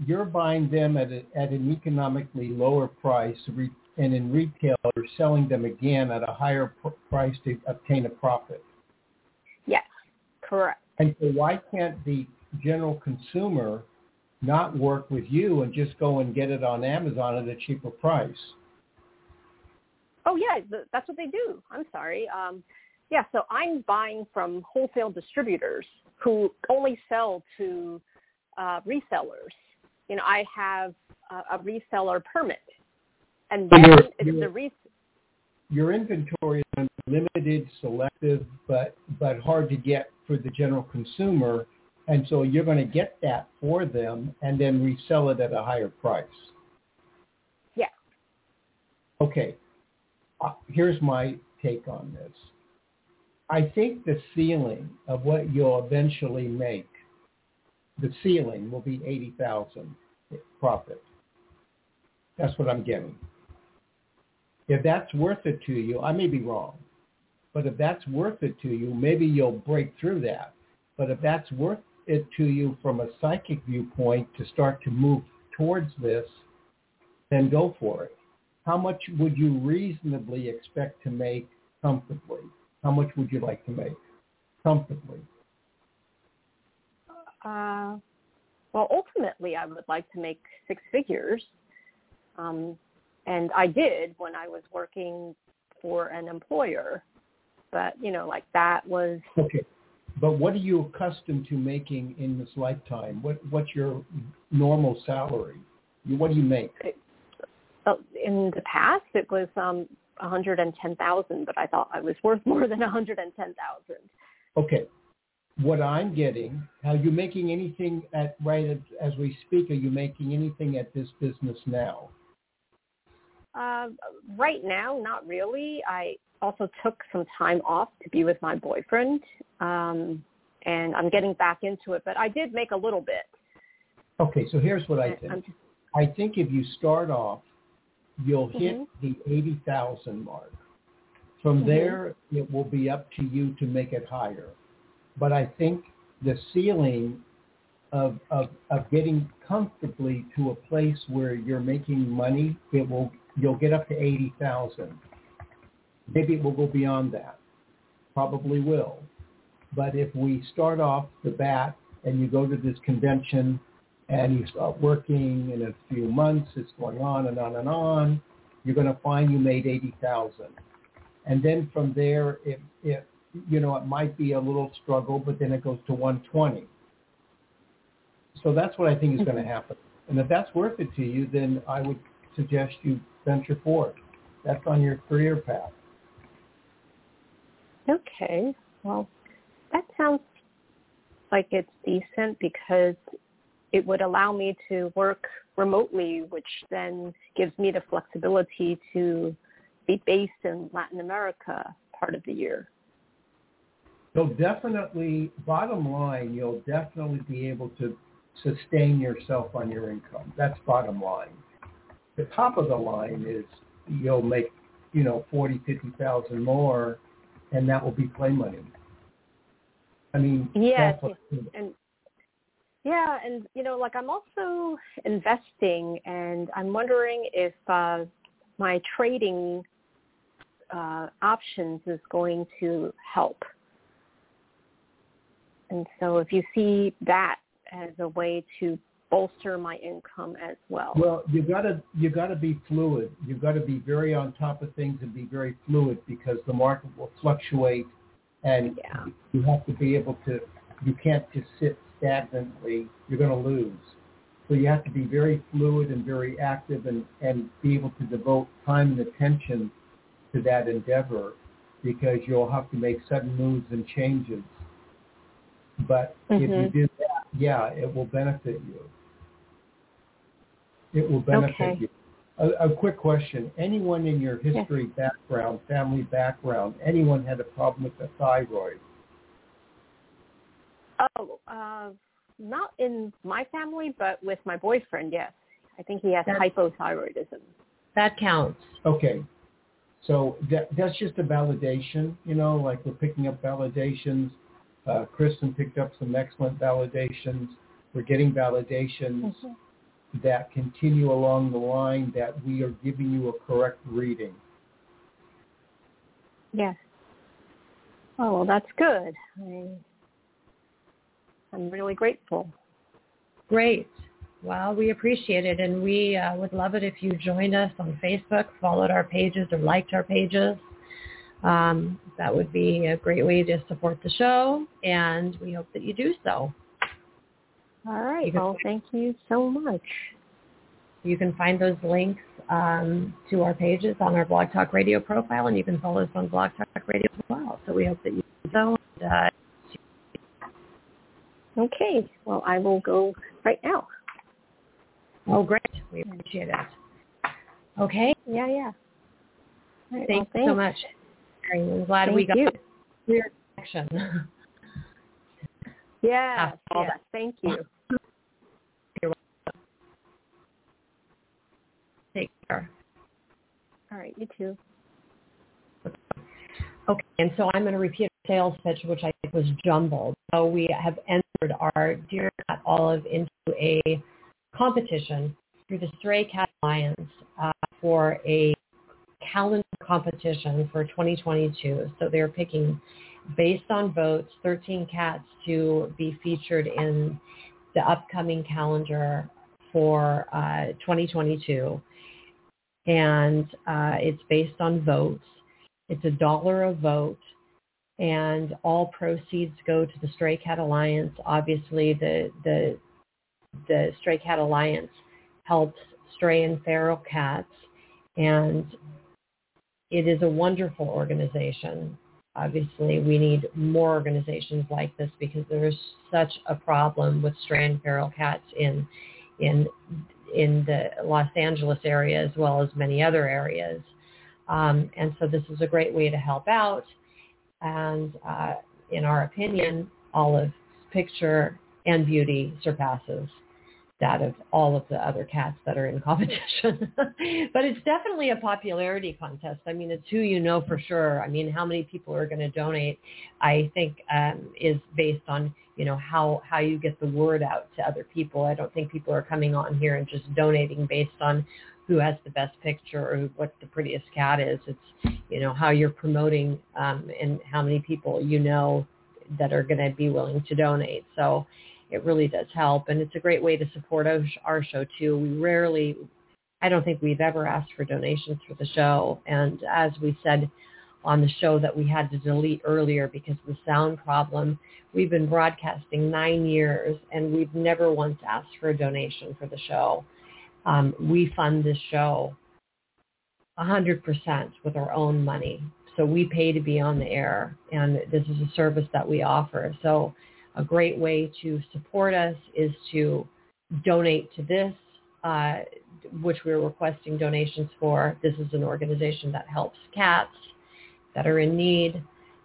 Speaker 3: you're buying them at a, at an economically lower price, re, and in retail you're selling them again at a higher pr- price to obtain a profit.
Speaker 1: Yes, correct.
Speaker 3: And so why can't the general consumer not work with you and just go and get it on Amazon at a cheaper price?
Speaker 1: Oh yeah, that's what they do. I'm sorry. Um, yeah, so I'm buying from wholesale distributors who only sell to uh, resellers. You know, I have a, a reseller permit, and then
Speaker 3: you're-
Speaker 1: it's the res-
Speaker 3: Your inventory is limited, selective, but but hard to get for the general consumer, and so you're going to get that for them and then resell it at a higher price.
Speaker 1: yeah.
Speaker 3: Okay, uh, here's my take on this. I think the ceiling of what you'll eventually make, the ceiling will be 80,000 profit. That's what I'm getting. If that's worth it to you, I may be wrong, but if that's worth it to you, maybe you'll break through that. But if that's worth it to you from a psychic viewpoint to start to move towards this, then go for it. How much would you reasonably expect to make comfortably? How much would you like to make comfortably?
Speaker 1: Uh, well, ultimately, I would like to make six figures, um, and I did when I was working for an employer. But you know, like that was
Speaker 3: Okay. But what are you accustomed to making in this lifetime? What what's your normal salary? What do you make?
Speaker 1: uh, in the past it was um, 110,000, but I thought I was worth more than 110,000.
Speaker 3: Okay. What I'm getting, are you making anything at right as, as we speak? Are you making anything at this business now?
Speaker 1: Uh, right now, not really. I also took some time off to be with my boyfriend, um, and I'm getting back into it. But I did make a little bit.
Speaker 3: Okay, so here's what I think.
Speaker 1: Just,
Speaker 3: I think if you start off, you'll hit
Speaker 1: Mhm.
Speaker 3: the 80,000 mark. From
Speaker 1: Mhm.
Speaker 3: there, it will be up to you to make it higher. But I think the ceiling of, of, of getting comfortably to a place where you're making money, it will, you'll get up to 80,000. Maybe it will go beyond that. Probably will. But if we start off the bat and you go to this convention and you start working in a few months, it's going on and on and on, you're going to find you made 80,000. And then from there, it, it, you know, it might be a little struggle, but then it goes to 120. So that's what I think is going to happen. And if that's worth it to you, then I would suggest you venture forward. That's on your career path.
Speaker 1: Okay. Well, that sounds like it's decent because it would allow me to work remotely, which then gives me the flexibility to be based in Latin America part of the year.
Speaker 3: You'll definitely, bottom line, you'll definitely be able to sustain yourself on your income. That's bottom line. The top of the line is you'll make, you know, 40, 50,000 more and that will be play money. I mean, yeah,
Speaker 1: and yeah, and you know, like I'm also investing, and I'm wondering if uh, my trading uh, options is going to help. And so, if you see that as a way to bolster my income as well.
Speaker 3: Well, you gotta you gotta be fluid. You gotta be very on top of things and be very fluid because the market will fluctuate, and
Speaker 1: Yeah.
Speaker 3: you have to be able to. You can't just sit stagnantly. You're going to lose. So you have to be very fluid and very active, and and be able to devote time and attention to that endeavor, because you'll have to make sudden moves and changes. But if you
Speaker 1: Mhm.
Speaker 3: do that, yeah, it will benefit you. It will benefit
Speaker 1: Okay.
Speaker 3: you. A, a quick question. Anyone in your history background, family background, anyone had a problem with the thyroid?
Speaker 1: Oh, uh, not in my family, but with my boyfriend, yes. I think he has
Speaker 2: That's-
Speaker 1: hypothyroidism.
Speaker 2: That counts.
Speaker 3: Okay. So that, that's just a validation, you know, like we're picking up validations. Uh, Kristin picked up some excellent validations. We're getting validations that continue along the line that we are giving you a correct reading.
Speaker 1: Yes. Oh, well, that's good. I, I'm really grateful.
Speaker 2: Great. Well, we appreciate it, and we uh, would love it if you joined us on Facebook, followed our pages, or liked our pages. Um, that would be a great way to support the show, and we hope that you do so.
Speaker 1: All right. Well, thank you so much.
Speaker 2: You can find those links um, to our pages on our Blog Talk Radio profile, and you can follow us on Blog Talk Radio as well. So we hope that you so. And, uh,
Speaker 1: Okay. Well, I will go right now.
Speaker 2: oh, great. We appreciate it. Okay.
Speaker 1: Yeah, yeah. Right,
Speaker 2: Thanks
Speaker 1: well,
Speaker 2: so much. I'm glad
Speaker 1: Thank
Speaker 2: we got
Speaker 1: you.
Speaker 2: clear connection.
Speaker 1: Yes, yes. Thank you.
Speaker 2: Take care.
Speaker 1: All right. You too.
Speaker 2: Okay, and so I'm going to repeat a sales pitch, which I think was jumbled. So we have entered our Dear Cat Olive into a competition through the Stray Cat Alliance uh, for a calendar competition for 2022. So they're picking, based on votes, 13 cats to be featured in the upcoming calendar for uh, 2022. And uh, it's based on votes. It's a dollar a vote, and all proceeds go to the Stray Cat Alliance. Obviously, the the the Stray Cat Alliance helps stray and feral cats, and it is a wonderful organization. Obviously, we need more organizations like this because there is such a problem with stray and feral cats in in in the Los Angeles area as well as many other areas. Um, and so this is a great way to help out. And uh, in our opinion, Olive's picture and beauty surpasses. that of all of the other cats that are in competition. but it's definitely a popularity contest. I mean, it's who you know for sure. I mean, how many people are going to donate, I think, um, is based on, you know, how, how you get the word out to other people. I don't think people are coming on here and just donating based on who has the best picture or what the prettiest cat is. It's, you know, how you're promoting um, and how many people you know that are going to be willing to donate. So it really does help. And it's a great way to support our show too. We rarely, I don't think we've ever asked for donations for the show. And as we said on the show that we had to delete earlier because of the sound problem, we've been broadcasting nine years and we've never once asked for a donation for the show. Um, we fund this show 100% with our own money. So we pay to be on the air and this is a service that we offer. So a great way to support us is to donate to this, uh, which we're requesting donations for. This is an organization that helps cats that are in need.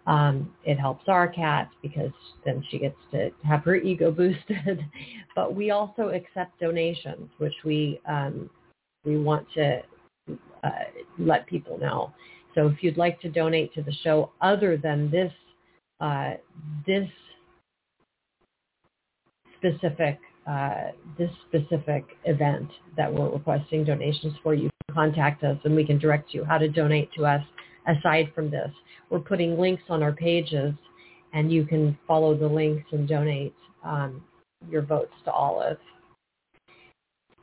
Speaker 2: Um, it helps our cat because then she gets to have her ego boosted. but we also accept donations, which we um, we want to uh, let people know. So if you'd like to donate to the show other than this uh, this specific uh, this specific event that we're requesting donations for, you can contact us and we can direct you how to donate to us aside from this. We're putting links on our pages and you can follow the links and donate um, your votes to Olive.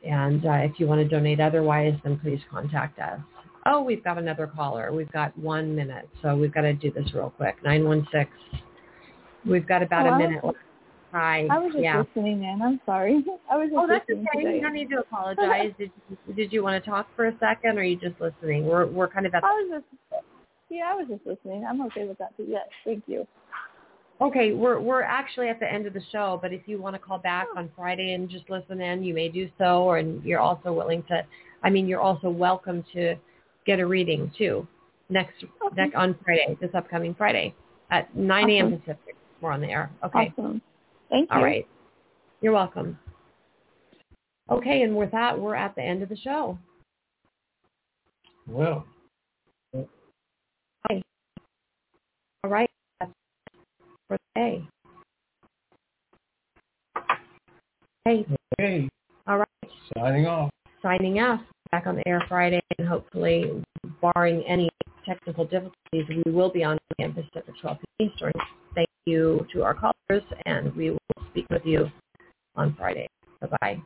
Speaker 2: And uh, if you want to donate otherwise, then please contact us. Oh, we've got another caller. We've got one minute, so we've got to do this real quick. 916. We've got about
Speaker 5: Hello?
Speaker 2: a minute left. Hi.
Speaker 5: I was just
Speaker 2: yeah.
Speaker 5: listening in. I'm sorry. I was just
Speaker 2: Oh, that's
Speaker 5: listening
Speaker 2: okay.
Speaker 5: today.
Speaker 2: You don't need to apologize. did you, Did you want to talk for a second, or are you just listening? We're we're kind of at.
Speaker 5: I was just yeah, I was just listening. I'm okay with that. But yes, thank you.
Speaker 2: Okay, we're we're actually at the end of the show, but if you want to call back oh. on Friday and just listen in, you may do so, or and you're also willing to. I mean, you're also welcome to get a reading too next
Speaker 5: Okay.
Speaker 2: next on Friday, this upcoming Friday at 9 a.m.
Speaker 5: Awesome.
Speaker 2: Pacific. We're on the air. Okay.
Speaker 5: Awesome. Thank you.
Speaker 2: All right. You're welcome. Okay, and with that, we're at the end of the show.
Speaker 3: Well,
Speaker 2: All right. That's for today. Hey,
Speaker 3: okay,
Speaker 2: all right.
Speaker 3: signing off.
Speaker 2: Signing off. Back on the air Friday, and hopefully, barring any technical difficulties, we will be on again the 12 Eastern. Thank you to our callers, and we will speak with you on Friday. Bye-bye.